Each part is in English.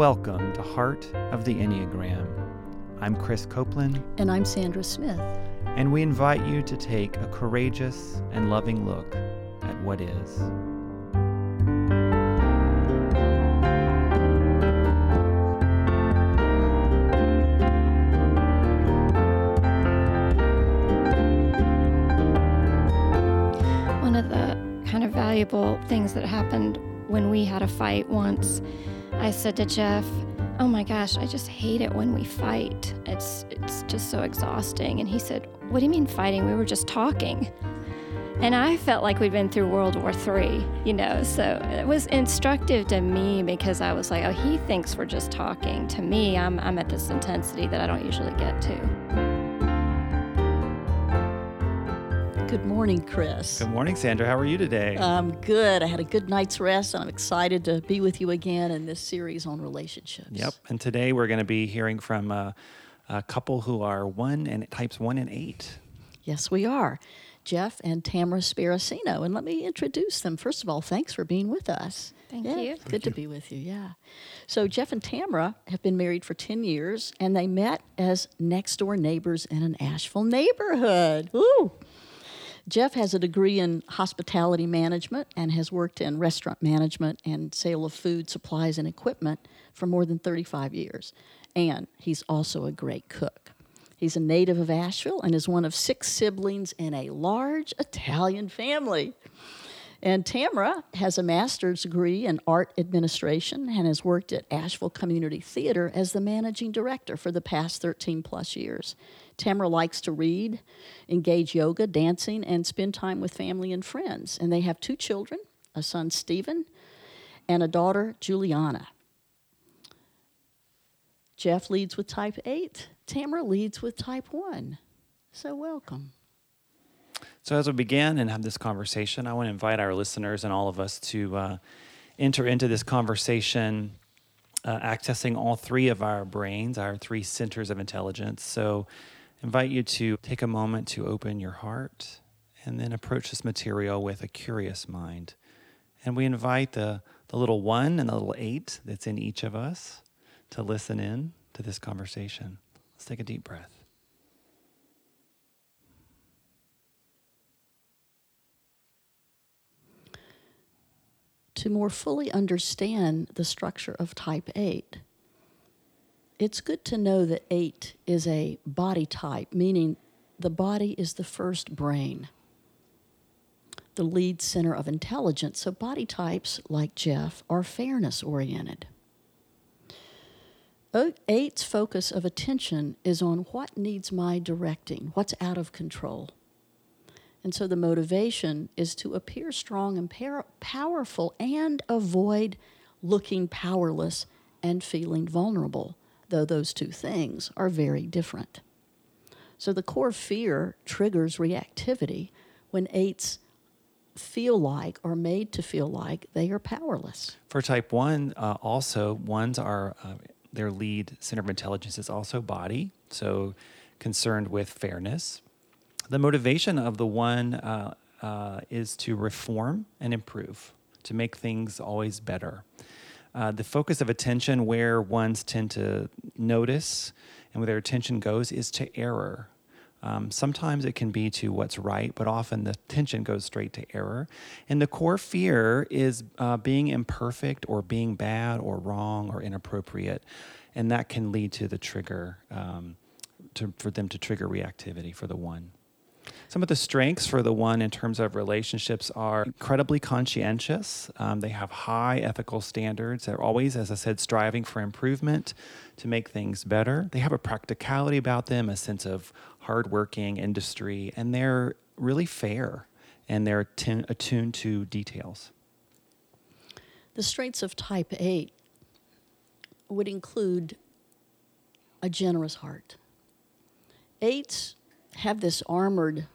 Welcome to Heart of the Enneagram. I'm Chris Copeland. And I'm Sandra Smith. And we invite you to take a courageous and loving look at what is. One of the kind of valuable things that happened when we had a fight once, I said to Jeff, "Oh my gosh, I just hate it when we fight. It's it's just so exhausting." And he said, "What do you mean fighting? We were just talking." And I felt like we'd been through World War III, you know. So it was instructive to me because I was like, "Oh, he thinks we're just talking." To me, I'm I'm at this intensity that I don't usually get to. Good morning, Chris. Good morning, Sandra. How are you today? I'm good. I had a good night's rest, and I'm excited to be with you again in this series on relationships. Yep. And today we're going to be hearing from a, a couple who are one and types one and eight. Yes, we are. Jeff and Tamara Sparacino. And let me introduce them. First of all, thanks for being with us. Thank yeah, you. Good Thank to you. be with you, yeah. So, Jeff and Tamara have been married for 10 years, and they met as next door neighbors in an Asheville neighborhood. Ooh. Jeff has a degree in hospitality management and has worked in restaurant management and sale of food, supplies, and equipment for more than 35 years. And he's also a great cook. He's a native of Asheville and is one of six siblings in a large Italian family. And Tamara has a master's degree in art administration and has worked at Asheville Community Theater as the managing director for the past 13 plus years. Tamara likes to read, engage yoga, dancing, and spend time with family and friends. And they have two children a son, Stephen, and a daughter, Juliana. Jeff leads with type 8, Tamara leads with type 1. So, welcome. So, as we begin and have this conversation, I want to invite our listeners and all of us to uh, enter into this conversation, uh, accessing all three of our brains, our three centers of intelligence. So, invite you to take a moment to open your heart and then approach this material with a curious mind. And we invite the, the little one and the little eight that's in each of us to listen in to this conversation. Let's take a deep breath. To more fully understand the structure of type 8, it's good to know that eight is a body type, meaning the body is the first brain, the lead center of intelligence. So, body types like Jeff are fairness oriented. Eight's focus of attention is on what needs my directing, what's out of control. And so the motivation is to appear strong and par- powerful and avoid looking powerless and feeling vulnerable though those two things are very different. So the core fear triggers reactivity when eights feel like or made to feel like they are powerless. For type 1, uh, also, ones are uh, their lead center of intelligence is also body, so concerned with fairness. The motivation of the one uh, uh is to reform and improve, to make things always better uh, the focus of attention where ones tend to notice and where their attention goes is to error. Um, sometimes it can be to what's right, but often the attention goes straight to error. And the core fear is uh, being imperfect or being bad or wrong or inappropriate. And that can lead to the trigger, um, to, for them to trigger reactivity for the one. Some of the strengths for the one in terms of relationships are incredibly conscientious. Um, they have high ethical standards. They're always, as I said, striving for improvement to make things better. They have a practicality about them, a sense of hardworking industry, and they're really fair and they're attuned to details. The strengths of type 8 would include a generous heart. Eights have this armored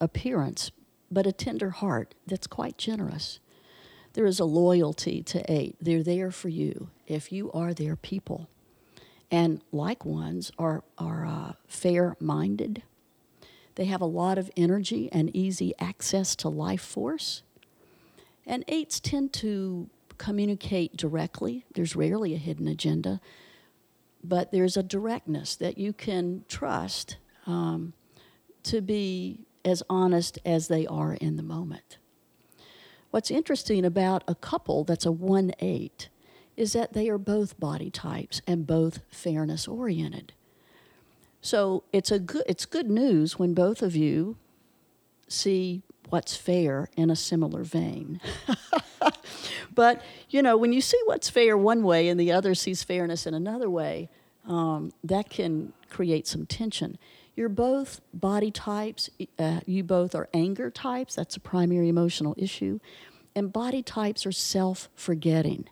appearance, but a tender heart that's quite generous. There is a loyalty to eight. They're there for you if you are their people. And like ones are, are uh, fair minded. They have a lot of energy and easy access to life force. And eights tend to communicate directly. There's rarely a hidden agenda, but there's a directness that you can trust um, to be as honest as they are in the moment. What's interesting about a couple that's a 1 8 is that they are both body types and both fairness oriented. So it's a good it's good news when both of you see what's fair in a similar vein. but you know, when you see what's fair one way and the other sees fairness in another way, um, that can create some tension. You're both body types. Uh, you both are anger types. That's a primary emotional issue. And body types are self forgetting.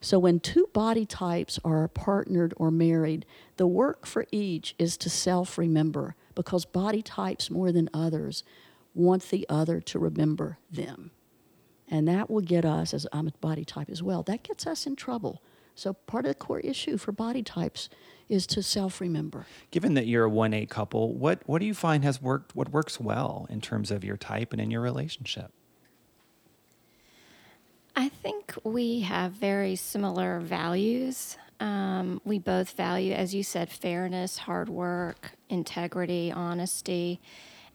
So when two body types are partnered or married, the work for each is to self remember because body types, more than others, want the other to remember them. And that will get us, as I'm a body type as well, that gets us in trouble. So part of the core issue for body types is to self remember. Given that you're a 1 8 couple, what, what do you find has worked, what works well in terms of your type and in your relationship? I think we have very similar values. Um, we both value, as you said, fairness, hard work, integrity, honesty,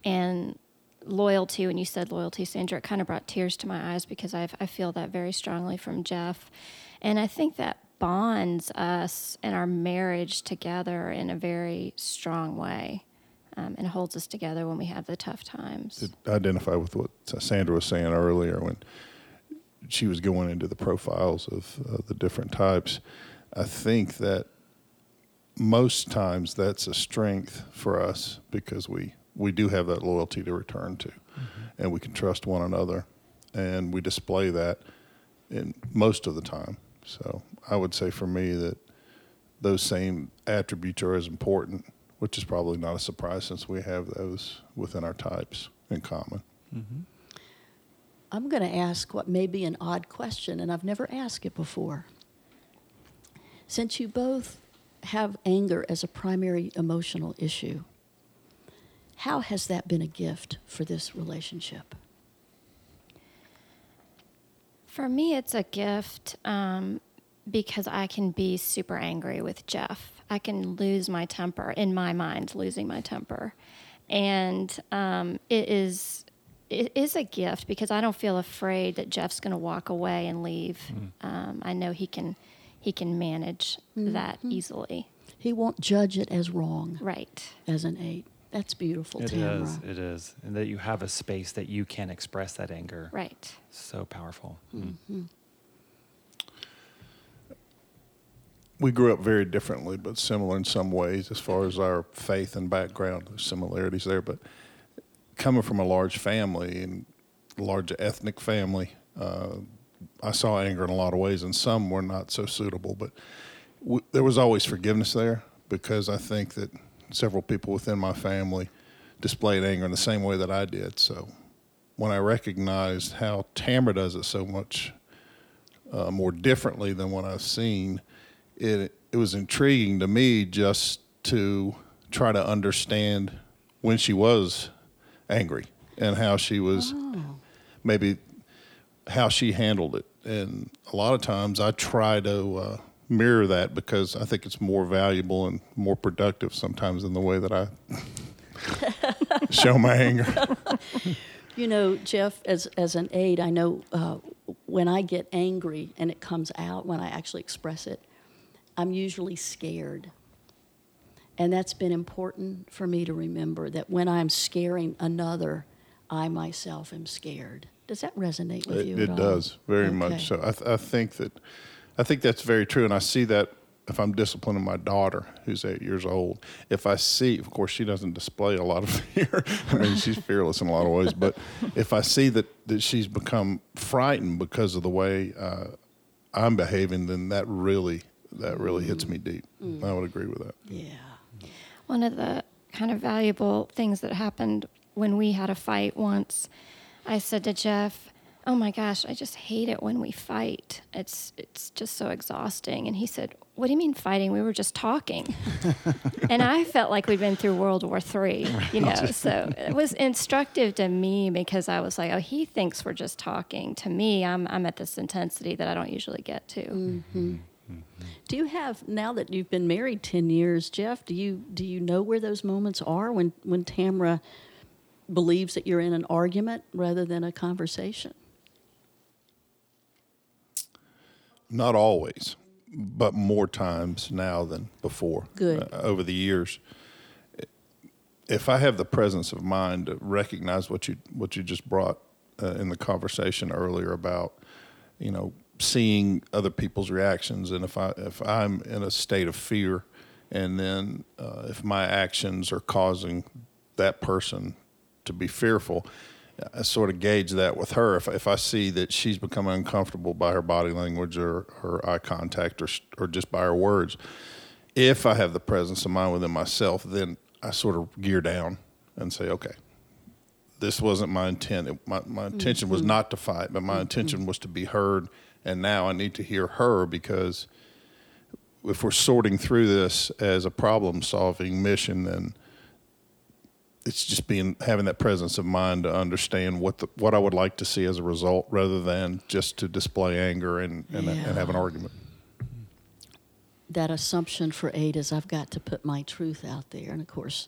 and loyalty. When you said loyalty, Sandra, it kind of brought tears to my eyes because i I feel that very strongly from Jeff. And I think that bonds us and our marriage together in a very strong way um, and holds us together when we have the tough times. To identify with what Sandra was saying earlier when she was going into the profiles of uh, the different types, I think that most times that's a strength for us because we, we do have that loyalty to return to mm-hmm. and we can trust one another and we display that in most of the time so I would say for me that those same attributes are as important, which is probably not a surprise since we have those within our types in common. Mm-hmm. I'm going to ask what may be an odd question, and I've never asked it before. Since you both have anger as a primary emotional issue, how has that been a gift for this relationship? For me, it's a gift um, because I can be super angry with Jeff. I can lose my temper in my mind, losing my temper, and um, it is it is a gift because I don't feel afraid that Jeff's going to walk away and leave. Mm. Um, I know he can he can manage mm-hmm. that easily. He won't judge it as wrong, right? As an eight. That's beautiful, It Tamara. is. It is. And that you have a space that you can express that anger. Right. So powerful. Mm. Mm-hmm. We grew up very differently, but similar in some ways as far as our faith and background. There's similarities there, but coming from a large family and large ethnic family, uh, I saw anger in a lot of ways, and some were not so suitable. But w- there was always forgiveness there because I think that several people within my family displayed anger in the same way that I did. So when I recognized how Tamara does it so much uh, more differently than what I've seen, it it was intriguing to me just to try to understand when she was angry and how she was oh. maybe how she handled it. And a lot of times I try to uh, mirror that because I think it's more valuable and more productive sometimes in the way that I show my anger. You know, Jeff, as as an eight, I know uh, when I get angry and it comes out when I actually express it, I'm usually scared. And that's been important for me to remember that when I'm scaring another, I myself am scared. Does that resonate with it, you? It does very okay. much so. I, th- I think that I think that's very true, and I see that if I'm disciplining my daughter, who's eight years old. If I see, of course, she doesn't display a lot of fear. I mean, she's fearless in a lot of ways. But if I see that that she's become frightened because of the way uh, I'm behaving, then that really that really hits me deep. Mm. I would agree with that. Yeah. One of the kind of valuable things that happened when we had a fight once, I said to Jeff, "Oh my gosh, I just hate it when we fight. It's it's just so exhausting." And he said, "What do you mean fighting? We were just talking." and I felt like we'd been through World War Three, you know. so it was instructive to me because I was like, "Oh, he thinks we're just talking." To me, I'm I'm at this intensity that I don't usually get to. Mm-hmm. Do you have now that you've been married ten years, Jeff? Do you do you know where those moments are when when Tamra believes that you're in an argument rather than a conversation? Not always, but more times now than before. Good. Uh, over the years, if I have the presence of mind to recognize what you what you just brought uh, in the conversation earlier about, you know, seeing other people's reactions, and if I if I'm in a state of fear, and then uh, if my actions are causing that person to be fearful, I sort of gauge that with her. If, if I see that she's becoming uncomfortable by her body language or her eye contact or, or just by her words, if I have the presence of mind within myself, then I sort of gear down and say, okay, this wasn't my intent. It, my, my intention was mm-hmm. not to fight, but my mm-hmm. intention was to be heard. And now I need to hear her because if we're sorting through this as a problem solving mission, then it's just being having that presence of mind to understand what the, what I would like to see as a result, rather than just to display anger and and, and have an argument. That assumption for aid is I've got to put my truth out there, and of course,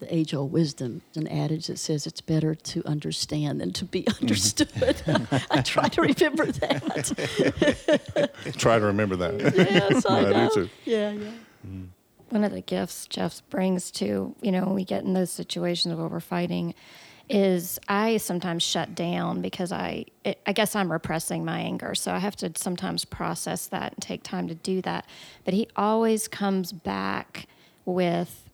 the age-old wisdom, an adage that says it's better to understand than to be mm-hmm. understood. I try to remember that. Try to remember that. yes, I, I do know. too. Yeah, yeah. Mm. One of the gifts Jeff brings to, you know, when we get in those situations where we're fighting is I sometimes shut down because I, it, I guess I'm repressing my anger. So I have to sometimes process that and take time to do that. But he always comes back with,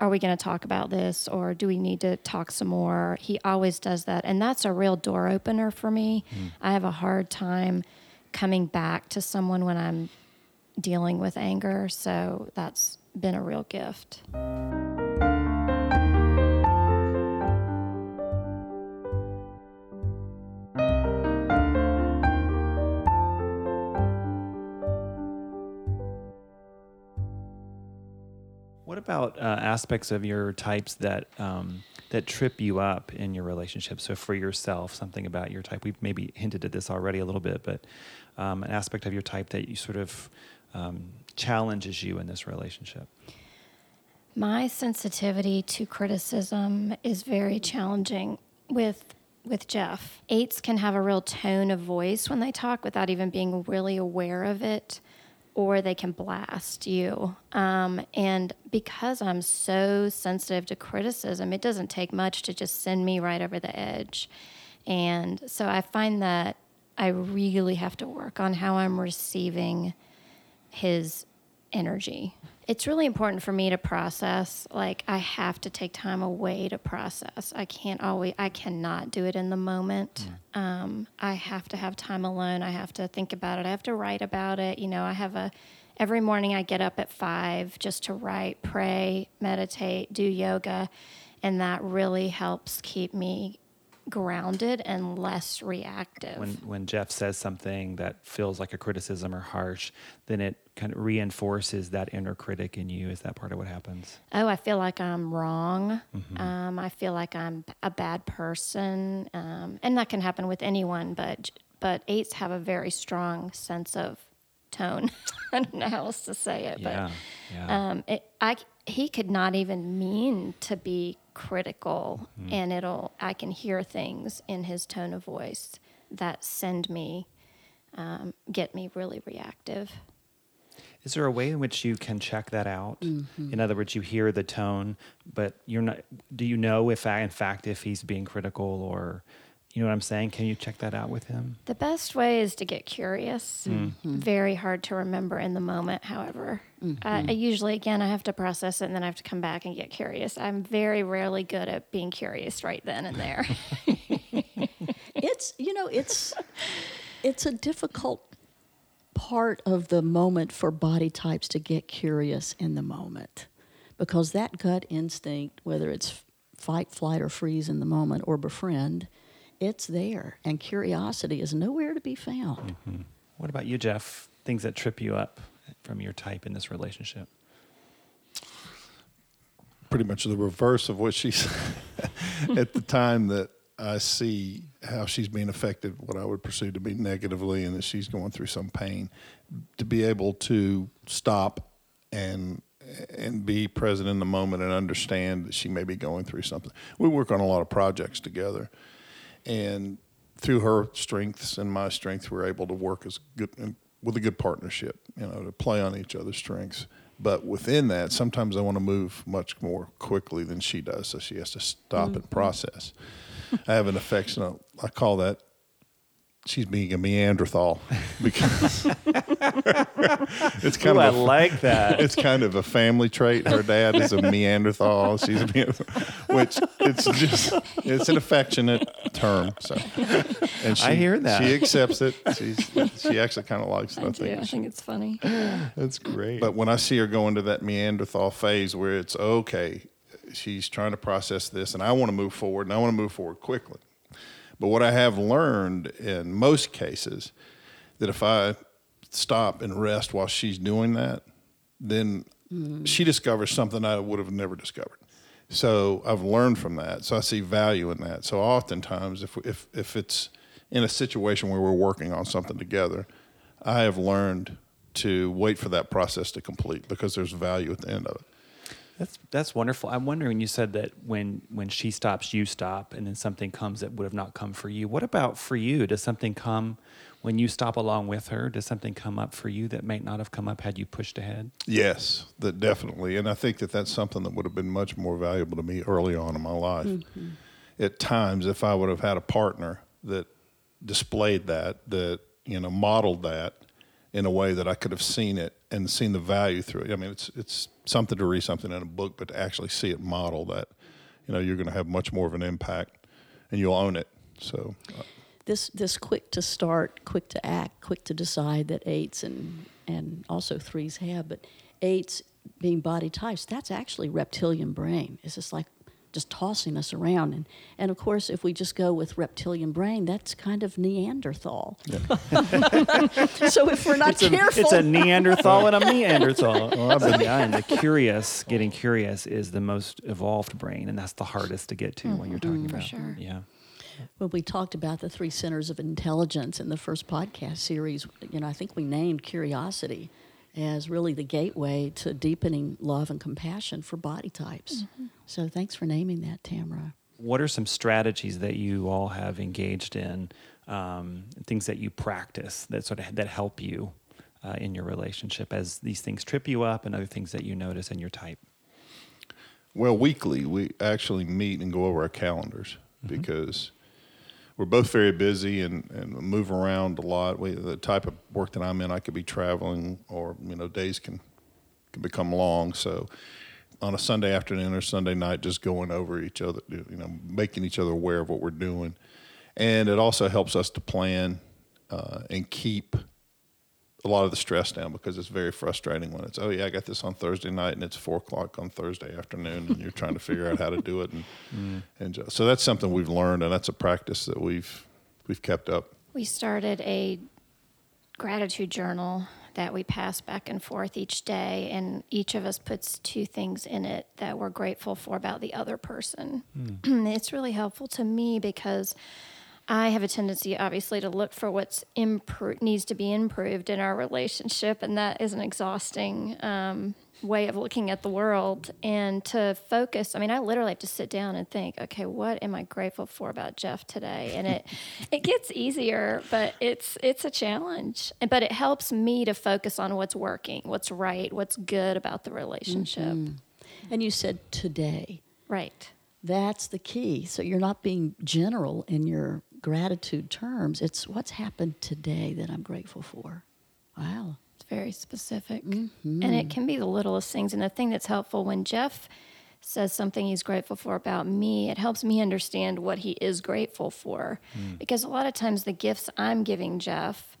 are we going to talk about this or do we need to talk some more? He always does that. And that's a real door opener for me. Mm. I have a hard time coming back to someone when I'm dealing with anger. So that's been a real gift. What about uh, aspects of your types that um, that trip you up in your relationship? So for yourself, something about your type. We've maybe hinted at this already a little bit, but um, an aspect of your type that you sort of um, challenges you in this relationship. My sensitivity to criticism is very challenging with with Jeff. Eights can have a real tone of voice when they talk without even being really aware of it, or they can blast you. Um, and because I'm so sensitive to criticism, it doesn't take much to just send me right over the edge. And so I find that I really have to work on how I'm receiving his energy. It's really important for me to process. Like I have to take time away to process. I can't always. I cannot do it in the moment. Um, I have to have time alone. I have to think about it. I have to write about it. You know, I have a. Every morning I get up at five just to write, pray, meditate, do yoga, and that really helps keep me grounded and less reactive. When when Jeff says something that feels like a criticism or harsh, then it kind of reinforces that inner critic in you. Is that part of what happens? oh, I feel like I'm wrong. Um, I feel like I'm a bad person, um, and that can happen with anyone. But but eights have a very strong sense of tone. I don't know how else to say it, Yeah, but yeah. um, it, I he could not even mean to be critical, and it'll I can hear things in his tone of voice that send me um, get me really reactive. Is there a way in which you can check that out? In other words, you hear the tone, but you're not. Do you know if, I, in fact, if he's being critical or, you know what I'm saying? Can you check that out with him? The best way is to get curious. Mm-hmm. Very hard to remember in the moment, however. I, I usually, again, I have to process it and then I have to come back and get curious. I'm very rarely good at being curious right then and there. It's you know it's it's a difficult part of the moment for body types to get curious in the moment because that gut instinct, whether it's fight, flight, or freeze in the moment or befriend, it's there, and curiosity is nowhere to be found. Mm-hmm. What about you, Jeff? Things that trip you up from your type in this relationship? pretty much the reverse of what she's at the time that I see how she's being affected, what I would perceive to be negatively, and that she's going through some pain. To be able to stop and and be present in the moment and understand that she may be going through something. We work on a lot of projects together, and through her strengths and my strengths, we're able to work as good with a good partnership. You know, to play on each other's strengths. But within that, sometimes I want to move much more quickly than she does, so she has to stop and mm-hmm. process. I have an affectionate, I call that she's being a Neanderthal because it's kind Ooh, I of a, like that. it's kind of a family trait. Her dad is a Neanderthal. She's a Neanderthal, which it's just it's an affectionate term. So, and she, I hear that. she accepts it. She's, she actually kind of likes it. I, I do. think. I think it's funny. That's great. But when I see her go into that Neanderthal phase where it's okay, she's trying to process this, and I want to move forward, and I want to move forward quickly. But what I have learned in most cases, that if I stop and rest while she's doing that, then mm. she discovers something I would have never discovered. So I've learned from that. So I see value in that. So oftentimes, if if if it's in a situation where we're working on something together, I have learned to wait for that process to complete because there's value at the end of it. That's that's wonderful. I'm wondering. You said that when when she stops, you stop, and then something comes that would have not come for you. What about for you? Does something come when you stop along with her? Does something come up for you that might not have come up had you pushed ahead? Yes, that definitely, and I think that that's something that would have been much more valuable to me early on in my life. Mm-hmm. At times, if I would have had a partner that displayed that, that you know, modeled that in a way that I could have seen it and seen the value through it. I mean, it's it's something to read something in a book, but to actually see it model that you know, you're going to have much more of an impact, and you'll own it. So, uh, This this quick to start, quick to act, quick to decide that eights and and also threes have, but eights being body types, that's actually reptilian brain. It's just like just tossing us around and and of course if we just go with reptilian brain that's kind of neanderthal so if we're not It's a, careful it's a Neanderthal and a Neanderthal. yeah, and the curious, getting curious, is the most evolved brain, and that's the hardest to get to when you're talking mm-hmm. about. sure. Yeah. when we talked about the three centers of intelligence in the first podcast series, you know, I think we named curiosity as really the gateway to deepening love and compassion for body types. So thanks for naming that, Tamara. What are some strategies that you all have engaged in, um, things that you practice that sort of that help you uh, in your relationship as these things trip you up, and other things that you notice in your type? Well, weekly, we actually meet and go over our calendars because we're both very busy and, and move around a lot. We, the type of work that I'm in, I could be traveling or, you know, days can, can become long. So on a Sunday afternoon or Sunday night, just going over each other, you know, making each other aware of what we're doing. And it also helps us to plan uh, and keep a lot of the stress down because it's very frustrating when it's oh yeah I got this on Thursday night and it's four o'clock on Thursday afternoon and you're trying to figure out how to do it and mm. and just, so that's something we've learned and that's a practice that we've we've kept up. We started a gratitude journal that we pass back and forth each day, and each of us puts two things in it that we're grateful for about the other person. Hmm. it's really helpful to me because I have a tendency, obviously, to look for what's impro- needs to be improved in our relationship, and that is an exhausting um, way of looking at the world. And to focus, I mean, I literally have to sit down and think, okay, what am I grateful for about Jeff today? And it it gets easier, but it's it's a challenge. But it helps me to focus on what's working, what's right, what's good about the relationship. And you said today. Right. That's the key. So you're not being general in your gratitude terms. It's what's happened today that I'm grateful for. Wow. It's very specific. Mm-hmm. And it can be the littlest things. And the thing that's helpful when Jeff says something he's grateful for about me, it helps me understand what he is grateful for. Mm. Because a lot of times the gifts I'm giving Jeff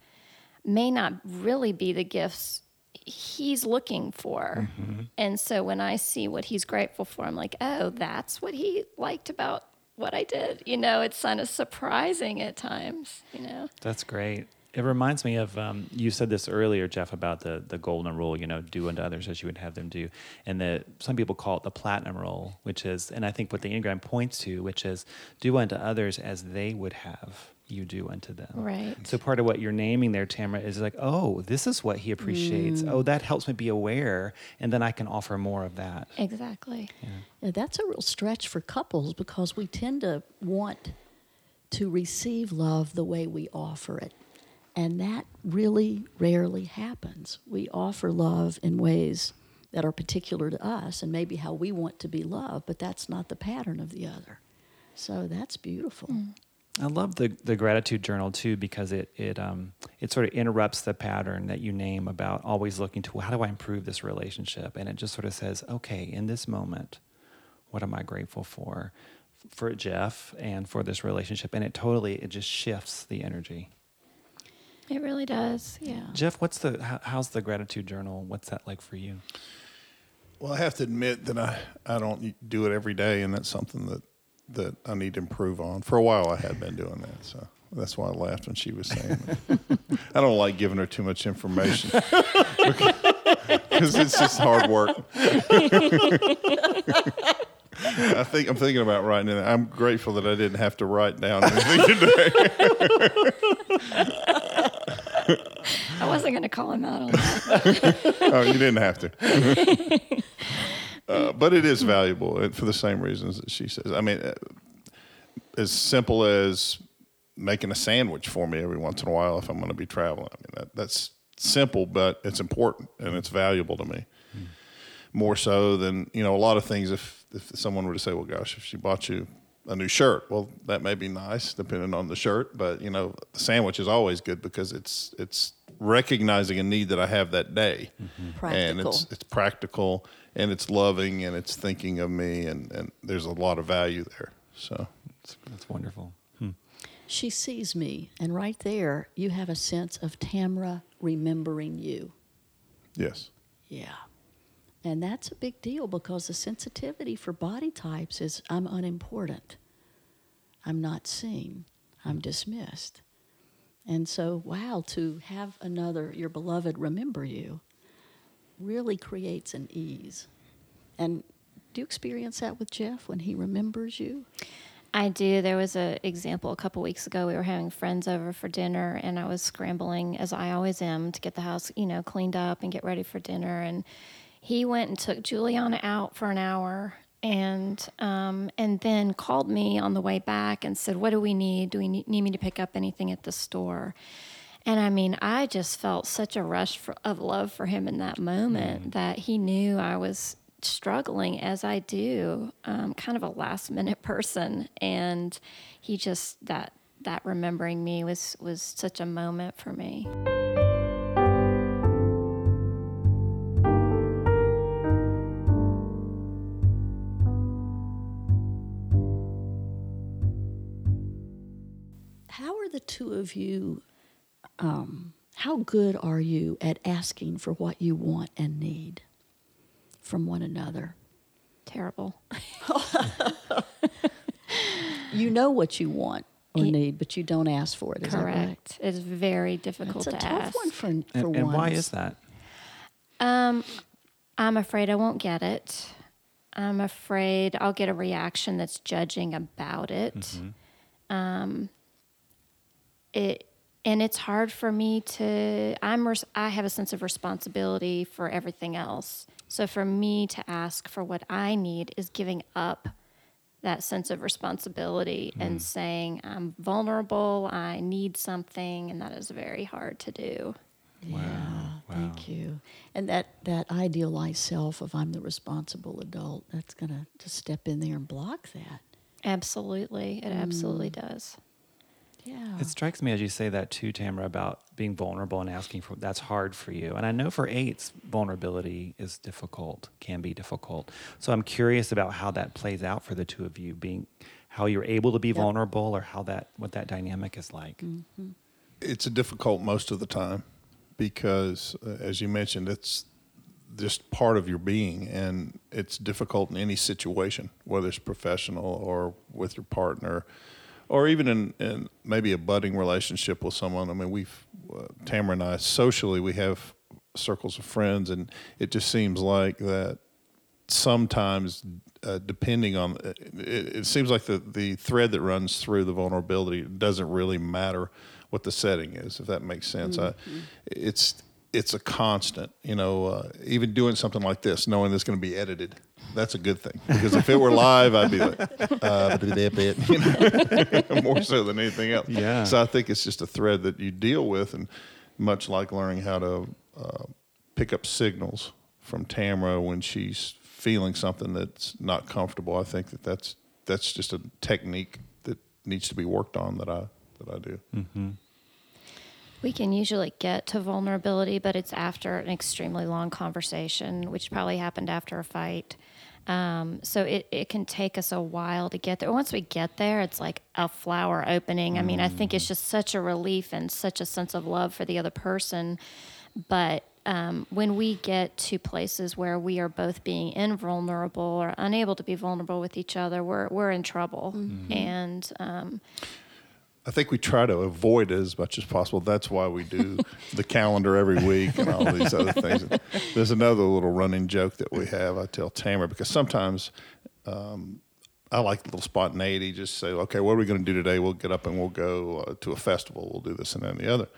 may not really be the gifts he's looking for. Mm-hmm. And so when I see what he's grateful for, I'm like, oh, that's what he liked about what I did. You know, it's kind of surprising at times, you know. That's great. It reminds me of um, you said this earlier, Jeff, about the the golden rule. You know, do unto others as you would have them do, and that some people call it the platinum rule, which is, and I think what the enneagram points to, which is do unto others as they would have you do unto them. Right. So part of what you're naming there, Tamara, is like, oh, this is what he appreciates. Mm. Oh, that helps me be aware, and then I can offer more of that. Exactly. Yeah, that's a real stretch for couples because we tend to want to receive love the way we offer it. And that really rarely happens. We offer love in ways that are particular to us and maybe how we want to be loved, but that's not the pattern of the other. So that's beautiful. Mm. I love the, the gratitude journal too because it it um it sort of interrupts the pattern that you name about always looking to well, how do I improve this relationship and it just sort of says okay in this moment what am I grateful for for Jeff and for this relationship and it totally it just shifts the energy. It really does. Yeah. Jeff, what's the how, how's the gratitude journal? What's that like for you? Well, I have to admit that I, I don't do it every day, and that's something that, that I need to improve on. For a while, I had been doing that, so that's why I laughed when she was saying that. I don't like giving her too much information because it's just hard work. I think I'm thinking about writing it. I'm grateful that I didn't have to write down anything today. I wasn't going to call him out on that. oh, you didn't have to. Uh, but it is valuable and for the same reasons that she says. I mean, uh, as simple as making a sandwich for me every once in a while if I'm going to be traveling. I mean, that, that's simple, but it's important and it's valuable to me. More so than you know, a lot of things. If if someone were to say, "Well, gosh, if she bought you a new shirt," well, that may be nice depending on the shirt. But you know, the sandwich is always good because it's it's recognizing a need that I have that day, and Practical. it's it's practical and it's loving and it's thinking of me, and and there's a lot of value there. So That's, that's wonderful. Hmm. She sees me, and right there, you have a sense of Tamra remembering you. yes, Yeah. And that's a big deal because the sensitivity for body types is I'm unimportant. I'm not seen. I'm dismissed. And so, wow, to have another, your beloved, remember you really creates an ease. And do you experience that with Jeff when he remembers you? I do. There was an example a couple weeks ago. We were having friends over for dinner, and I was scrambling, as I always am, to get the house, you know, cleaned up and get ready for dinner. And he went and took Juliana out for an hour, and um, and then called me on the way back and said, "What do we need? Do we need, me to pick up anything at the store?" And I mean, I just felt such a rush for, of love for him in that moment that he knew I was struggling as I do, um, kind of a last minute person, and he just that that remembering me was was such a moment for me. Two of you, um, how good are you at asking for what you want and need from one another? Terrible. You know what you want or Ye- need, but you don't ask for it. Is that right? Correct. It's very difficult It's a to tough ask. one for, for And, and why is that? Um, I'm afraid I won't get it. I'm afraid I'll get a reaction that's judging about it. Um, it and it's hard for me to. I'm. Res- I have a sense of responsibility for everything else. So for me to ask for what I need is giving up that sense of responsibility and mm. saying I'm vulnerable. I need something, and that is very hard to do. Yeah, thank you. And that, that idealized self of I'm the responsible adult, that's going to to step in there and block that. Absolutely. It absolutely mm. does. Yeah. It strikes me as you say that too, Tamara, about being vulnerable and asking for that's hard for you. And I know for eights, vulnerability is difficult, can be difficult. So I'm curious about how that plays out for the two of you, being how you're able to be vulnerable or how that what that dynamic is like. it's difficult most of the time because, uh, as you mentioned, it's just part of your being, and it's difficult in any situation, whether it's professional or with your partner, or even in, in maybe a budding relationship with someone. I mean, we've uh, Tamara and I socially we have circles of friends, and it just seems like that sometimes uh, depending on it, it, seems like the, the thread that runs through the vulnerability doesn't really matter what the setting is if that makes sense mm-hmm. I, it's it's a constant you know uh, even doing something like this knowing it's going to be edited that's a good thing because if it were live i'd be like uh, you know, more so than anything else yeah so i think it's just a thread that you deal with and much like learning how to uh, pick up signals from tamara when she's feeling something that's not comfortable. I think that that's that's just a technique that needs to be worked on that I that I do. Mm-hmm. We can usually get to vulnerability, but it's after an extremely long conversation, which probably happened after a fight. Um, so it, it can take us a while to get there. Once we get there, it's like a flower opening. I mean, I think it's mm. just such a relief and such a sense of love for the other person. But um, when we get to places where we are both being invulnerable or unable to be vulnerable with each other, we're we're in trouble. Mm-hmm. And um, I think we try to avoid it as much as possible. That's why we do the calendar every week and all these other things. There's another little running joke that we have. I tell Tamara because sometimes. Um, I like the little spontaneity. Just say, okay, what are we going to do today? We'll get up and we'll go uh, to a festival. We'll do this and then the other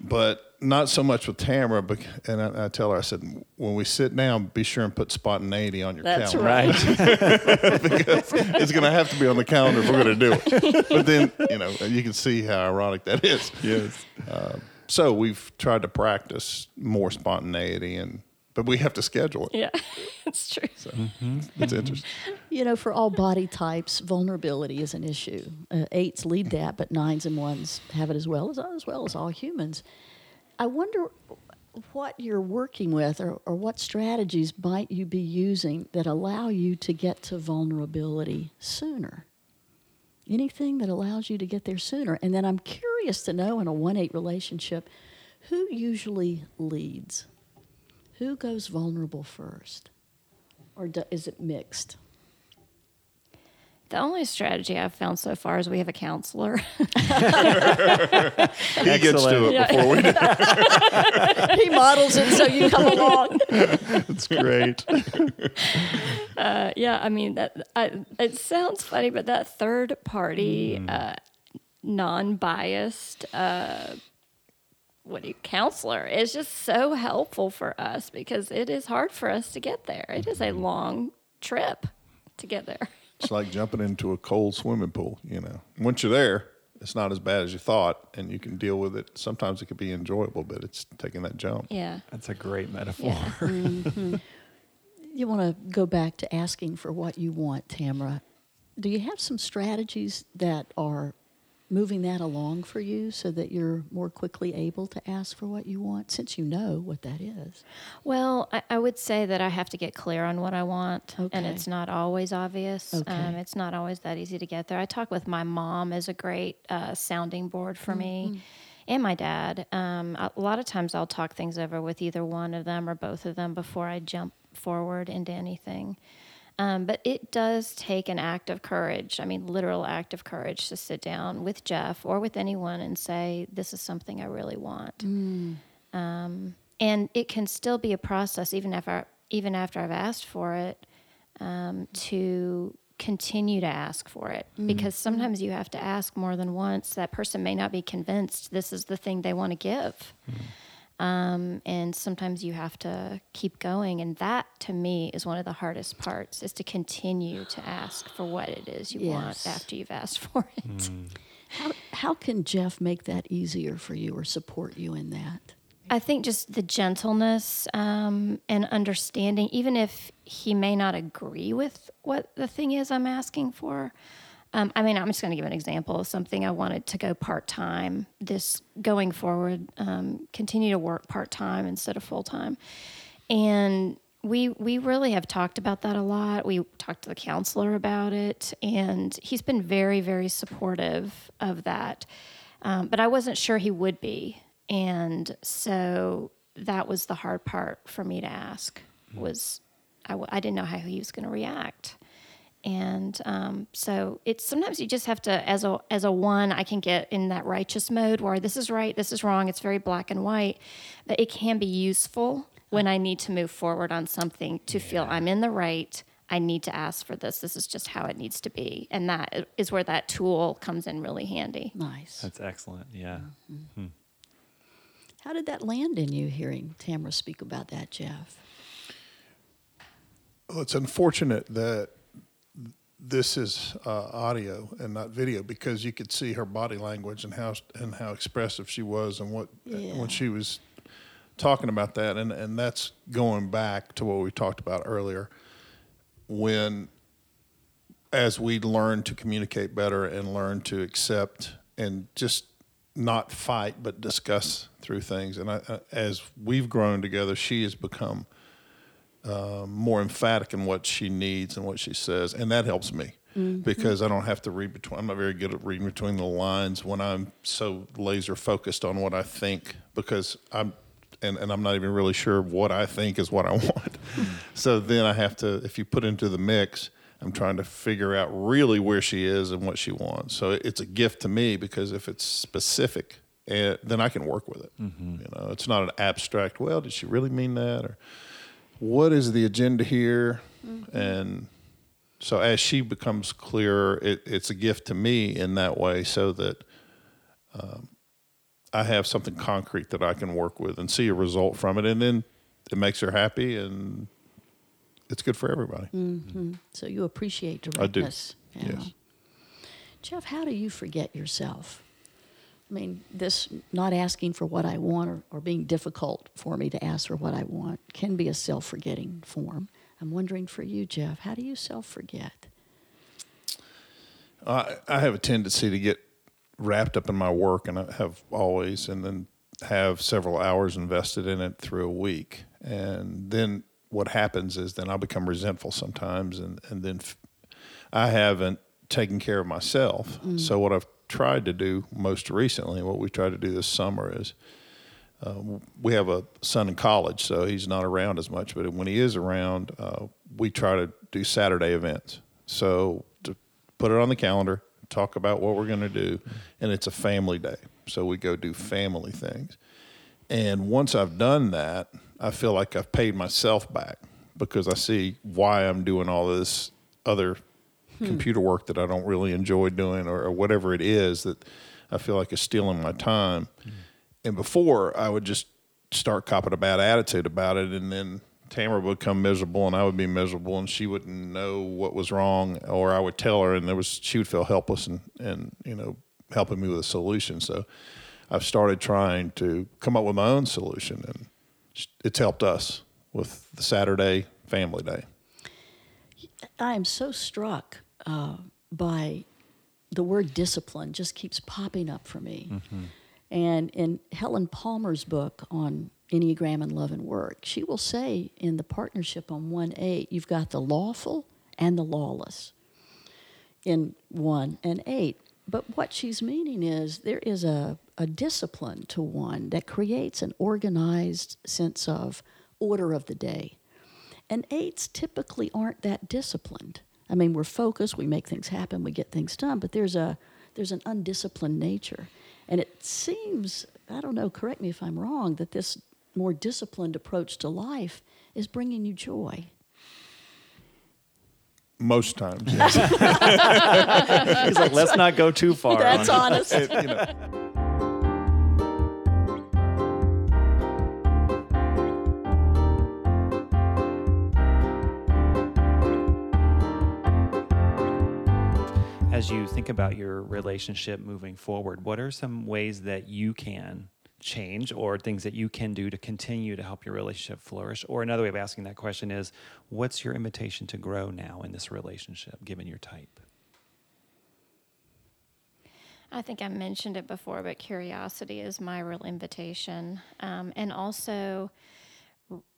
but not so much with Tamara. But and I, I, tell her, I said, when we sit down, be sure and put spontaneity on your That's calendar. right. because it's going to have to be on the calendar if we're going to do it. But then, you know, you can see how ironic that is. Yes. Uh, so we've tried to practice more spontaneity and but we have to schedule it. Yeah, it's true. So mm-hmm. it's interesting. You know, for all body types, vulnerability is an issue. Uh, eights lead that, but nines and ones have it as well as as well as all humans. I wonder what you're working with or, or what strategies might you be using that allow you to get to vulnerability sooner anything that allows you to get there sooner and then i'm curious to know in a 1-8 relationship who usually leads who goes vulnerable first? Or do, is it mixed? The only strategy I've found so far is we have a counselor. he gets to it yeah. before we do. he models it so you come along. That's great. Uh, yeah, I mean that. I, it sounds funny, but that third party, mm. uh, non-biased uh, what do you counselor is just so helpful for us because it is hard for us to get there. It is a mm-hmm. long trip to get there. It's like jumping into a cold swimming pool, you know. Once you're there, it's not as bad as you thought and you can deal with it. Sometimes it can be enjoyable, but it's taking that jump. Yeah. That's a great metaphor. Yeah. mm-hmm. You want to go back to asking for what you want, Tamara. Do you have some strategies that are moving that along for you so that you're more quickly able to ask for what you want since you know what that is? Well, I, I would say that I have to get clear on what I want, okay. and it's not always obvious. Okay. Um, it's not always that easy to get there. I talk with my mom as a great uh, sounding board for mm-hmm. me. And my dad. Um, a lot of times I'll talk things over with either one of them or both of them before I jump forward into anything. Um, but it does take an act of courage, I mean, literal act of courage to sit down with Jeff or with anyone and say, This is something I really want. Mm. Um, and it can still be a process, even after, even after I've asked for it, um, to continue to ask for it. Mm. Because sometimes you have to ask more than once. That person may not be convinced this is the thing they want to give. Mm. Um, and sometimes you have to keep going and that to me is one of the hardest parts is to continue to ask for what it is you yes. want after you've asked for it mm. how, how can jeff make that easier for you or support you in that i think just the gentleness um, and understanding even if he may not agree with what the thing is i'm asking for um, I mean, I'm just going to give an example of something I wanted to go part time this going forward, um, continue to work part time instead of full time. And we we really have talked about that a lot. We talked to the counselor about it, and he's been very very supportive of that. Um, but I wasn't sure he would be, and so that was the hard part for me to ask. Was I, w- I didn't know how he was going to react, and um, so it's sometimes you just have to as a as a one I can get in that righteous mode where this is right, this is wrong. It's very black and white, but it can be useful when I need to move forward on something to feel I'm in the right. I need to ask for this. This is just how it needs to be, and that is where that tool comes in really handy. Nice. That's excellent. Yeah. How did that land in you hearing Tamara speak about that, Jeff? Well, it's unfortunate that this is uh, audio and not video because you could see her body language and how and how expressive she was and what Yeah. when she was talking about that and and that's going back to what we talked about earlier when as we learn to communicate better and learn to accept and just not fight but discuss through things and I, I- as we've grown together she has become um, more emphatic in what she needs and what she says, and that helps me because I don't have to read between. I'm not very good at reading between the lines when I'm so laser focused on what I think because I'm. And, and I'm not even really sure what I think is what I want. so then I have to, if you put into the mix, I'm trying to figure out really where she is and what she wants. So it's a gift to me because if it's specific, eh, then I can work with it. You know, it's not an abstract. Well, did she really mean that? Or what is the agenda here? And so as she becomes clearer, it, it's a gift to me in that way so that um, I have something concrete that I can work with and see a result from it. And then it makes her happy and it's good for everybody. So you appreciate I do. directness. Yeah. Yes. Jeff, how do you forget yourself? I mean, this not asking for what I want or, or being difficult for me to ask for what I want can be a self forgetting form. I'm wondering for you, Jeff, how do you self forget? I, I have a tendency to get wrapped up in my work, and I have always, and then have several hours invested in it through a week. And then what happens is then I become resentful sometimes, and, and then f- I haven't taken care of myself. Mm. So, what I've tried to do most recently, what we tried to do this summer is uh, we have a son in college, so he's not around as much. But when he is around, uh, we try to do Saturday events. So to put it on the calendar, talk about what we're going to do, and it's a family day. So we go do family things. And once I've done that, I feel like I've paid myself back because I see why I'm doing all this other computer work that I don't really enjoy doing or, or whatever it is that I feel like is stealing my time. And before, I would just start copping a bad attitude about it, and then Tamara would become miserable, and I would be miserable, and she wouldn't know what was wrong, or I would tell her, and there was she would feel helpless, and and you know helping me with a solution. So I've started trying to come up with my own solution, and it's helped us with the Saturday family day. I am so struck uh, by the word discipline just keeps popping up for me. And in Helen Palmer's book on Enneagram and Love and Work, she will say in the partnership on 1 8, you've got the lawful and the lawless in 1 and 8. But what she's meaning is there is a, a discipline to one that creates an organized sense of order of the day. And eights typically aren't that disciplined. I mean, we're focused, we make things happen, we get things done, but there's a there's an undisciplined nature. And it seems, I don't know, correct me if I'm wrong, that this more disciplined approach to life is bringing you joy. Most times, yes. He's like, let's not go too far. That's on honest. It- you know, You think about your relationship moving forward, what are some ways that you can change or things that you can do to continue to help your relationship flourish? Or another way of asking that question is, what's your invitation to grow now in this relationship, given your type? I think I mentioned it before, but curiosity is my real invitation. Um, and also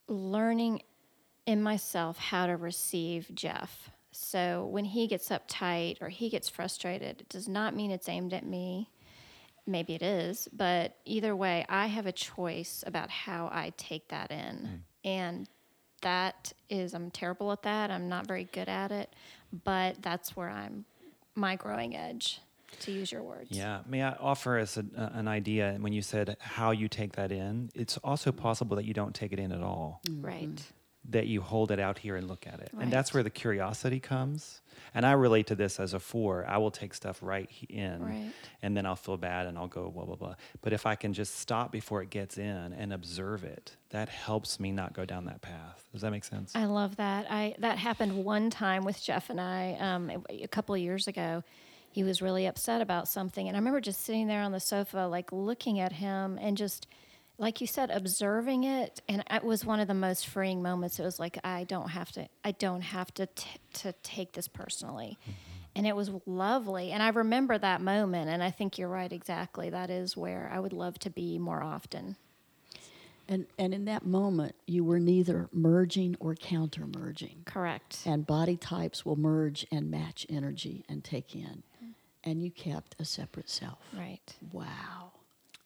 learning in myself how to receive Jeff. So when he gets uptight or he gets frustrated, it does not mean it's aimed at me. maybe it is, but either way, I have a choice about how I take that in. And that is, I'm terrible at that. I'm not very good at it, but that's where I'm my growing edge, to use your words. Yeah. May I offer as a, uh, an idea when you said how you take that in? It's also possible that you don't take it in at all, Right. That you hold it out here and look at it. And that's where the curiosity comes. And I relate to this as a four. I will take stuff right in Right. and then I'll feel bad and I'll go blah, blah, blah. But if I can just stop before it gets in and observe it, that helps me not go down that path. Does that make sense? I love that. I that happened one time with Jeff and I um, a, a couple of years ago. He was really upset about something, and I remember just sitting there on the sofa, like looking at him, and just like you said, observing it. And it was one of the most freeing moments. It was like I don't have to. I don't have to t- to take this personally. Mm-hmm. And it was lovely. And I remember that moment. And I think you're right, exactly. That is where I would love to be more often. And, and in that moment, you were neither merging or counter merging. Correct. And body types will merge and match energy and take in. Mm-hmm. And you kept a separate self. Right. Wow.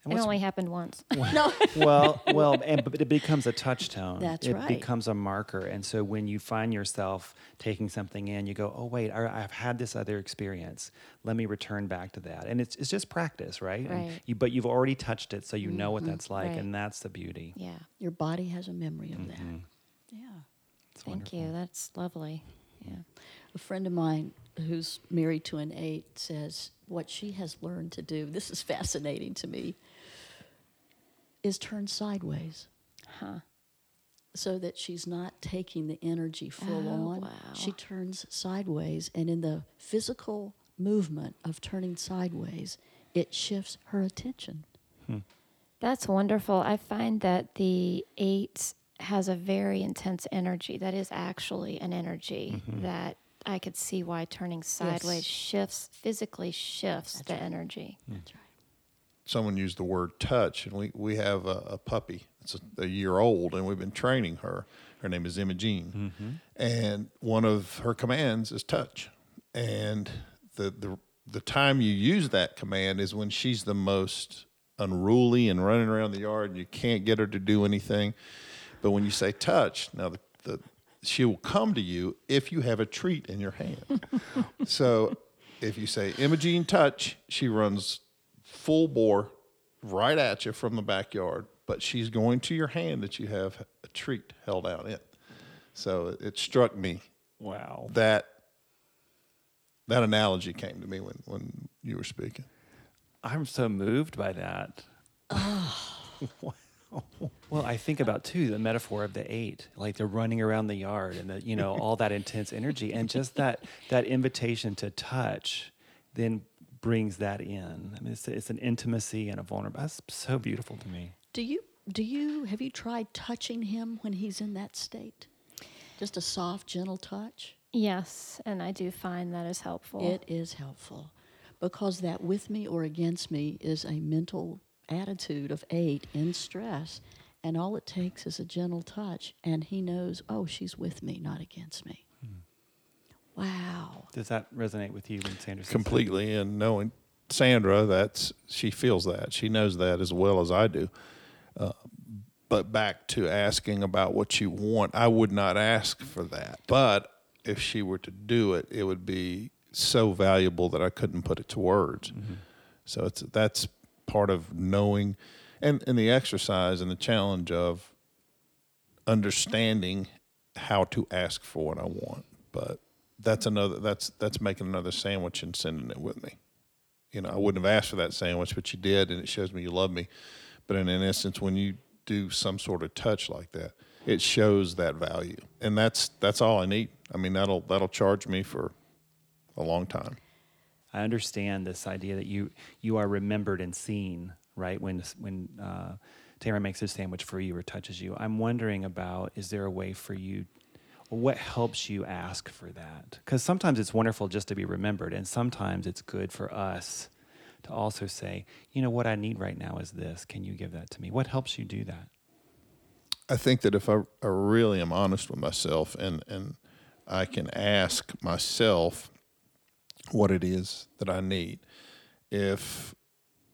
And It only happened once. No. well, well, and but it becomes a touchstone. That's it right. becomes a marker, and so when you find yourself taking something in, you go, "Oh wait, I, I've had this other experience. Let me return back to that." And it's it's just practice, right? And Right. you, but you've already touched it, so you know what that's mm-hmm. like, Right. and that's the beauty. yeah. Your body has a memory of that. Mm-hmm. Yeah. It's Thank wonderful. you. That's lovely. Yeah. A friend of mine who's married to an eight says what she has learned to do, this is fascinating to me, is turned sideways Huh. so that she's not taking the energy full Oh, on. wow. She turns sideways, and in the physical movement of turning sideways, it shifts her attention. Hmm. That's wonderful. I find that the eight has a very intense energy. That is actually an energy mm-hmm. that I could see why turning sideways shifts, physically shifts the energy. Hmm. That's right. Someone used the word touch, and we, we have a, a puppy. It's a, a year old, and we've been training her. Her name is Imogene, mm-hmm. and one of her commands is touch. And the, the the time you use that command is when she's the most unruly and running around the yard, and you can't get her to do anything. But when you say touch, now the, the she will come to you if you have a treat in your hand. so if you say Imogene touch, she runs full bore right at you from the backyard, but she's going to your hand that you have a treat held out in. So it, it struck me Wow. that that analogy came to me when, when you were speaking. I'm so moved by that. Ah. Well, I think about too the metaphor of the eight, like they're running around the yard and the, you know all that intense energy, and just that that invitation to touch, then brings that in. I mean, it's, it's an intimacy and a vulnerability. That's so beautiful to me. Do you do you have you tried touching him when he's in that state? Just a soft, gentle touch. Yes, and I do find that is helpful. It is helpful because that with me or against me is a mental attitude of eight in stress. And all it takes is a gentle touch, and he knows, oh, she's with me, not against me. Wow. Does that resonate with you when Sandra says that? Completely, and knowing Sandra, that's she feels that she knows that as well as I do. Uh, but back to asking about what you want, I would not ask for that. But if she were to do it, it would be so valuable that I couldn't put it to words. So it's that's part of knowing, and and the exercise and the challenge of understanding how to ask for what I want. But that's another that's that's making another sandwich and sending it with me. You know, I wouldn't have asked for that sandwich, but you did, and it shows me you love me. But in an instance, when you do some sort of touch like that, it shows that value, and that's that's all I need. I mean, that'll that'll charge me for a long time. I understand this idea that you you are remembered and seen, right? When when uh, Tamara makes a sandwich for you or touches you, I'm wondering about is there a way for you, what helps you ask for that? Because sometimes it's wonderful just to be remembered, and sometimes it's good for us to also say, you know, what I need right now is this. Can you give that to me? What helps you do that? I think that if I, I really am honest with myself and, and I can ask myself what it is that I need, if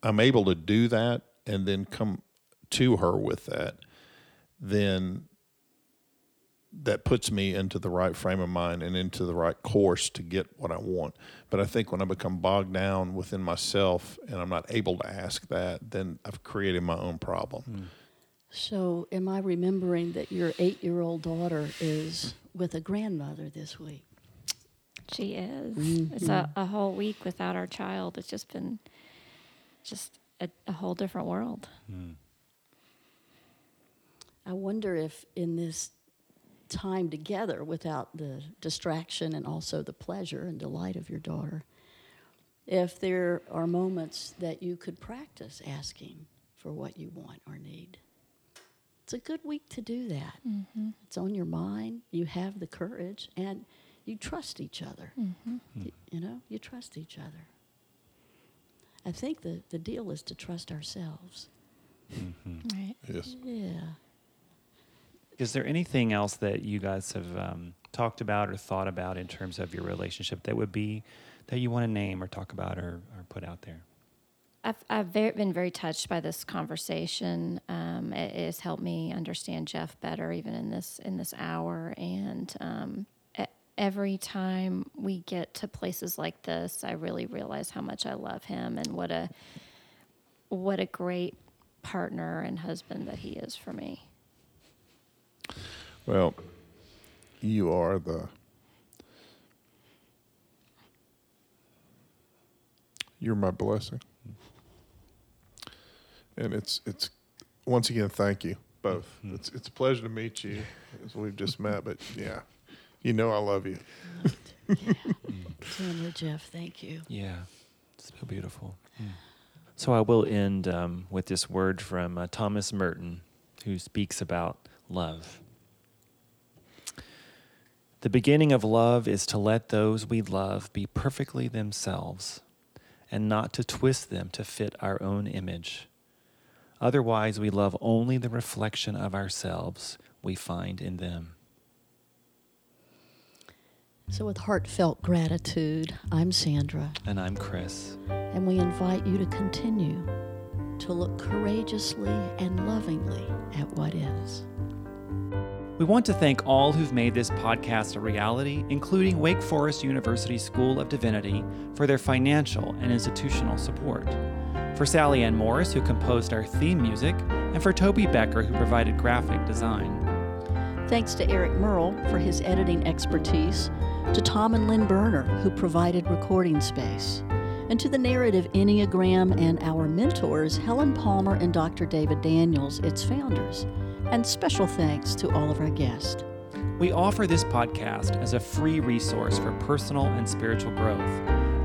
I'm able to do that and then come to her with that, then that puts me into the right frame of mind and into the right course to get what I want. But I think when I become bogged down within myself and I'm not able to ask that, then I've created my own problem. Hmm. So, am I remembering that your eight year old daughter is with a grandmother this week? She is. Mm-hmm. It's a, a whole week without our child. It's just been just a, a whole different world. Hmm. I wonder if in this time together, without the distraction and also the pleasure and delight of your daughter, if there are moments that you could practice asking for what you want or need. It's a good week to do that. Mm-hmm. It's on your mind, you have the courage, and you trust each other. Mm-hmm. Y- You, know, you trust each other. I think the, the deal is to trust ourselves. Mm-hmm. Right. Yes. Yeah. Is there anything else that you guys have um, talked about or thought about in terms of your relationship that would be that you want to name or talk about or, or put out there? I've, I've very, been very touched by this conversation. Um, it, it has helped me understand Jeff better, even in this in this hour. And um, every time we get to places like this, I really realize how much I love him and what a what a great partner and husband that he is for me. Well, you are the you're my blessing. And it's it's once again thank you both. It's it's a pleasure to meet you as we've just met, but yeah. You know I love you. Yeah, Tamara, Jeff, thank you. Yeah, it's so beautiful. So I will end um, with this word from uh, Thomas Merton, who speaks about love. The beginning of love is to let those we love be perfectly themselves and not to twist them to fit our own image. Otherwise, we love only the reflection of ourselves we find in them. So, with heartfelt gratitude, I'm Sandra, And I'm Chris. and we invite you to continue to look courageously and lovingly at what is. We want to thank all who've made this podcast a reality, including Wake Forest University School of Divinity, for their financial and institutional support. For Sally Ann Morris, who composed our theme music, and for Toby Becker, who provided graphic design. Thanks to Eric Merle for his editing expertise, to Tom and Lynn Berner, who provided recording space, and to the Narrative Enneagram and our mentors, Helen Palmer and Dr. David Daniels, its founders. And special thanks to all of our guests. We offer this podcast as a free resource for personal and spiritual growth.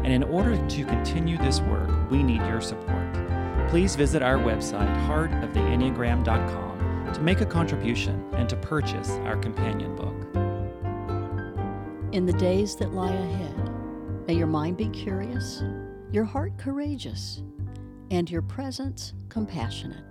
And in order to continue this work, we need your support. Please visit our website, heartoftheenneagram.com, to make a contribution and to purchase our companion book. In the days that lie ahead, may your mind be curious, your heart courageous, and your presence compassionate.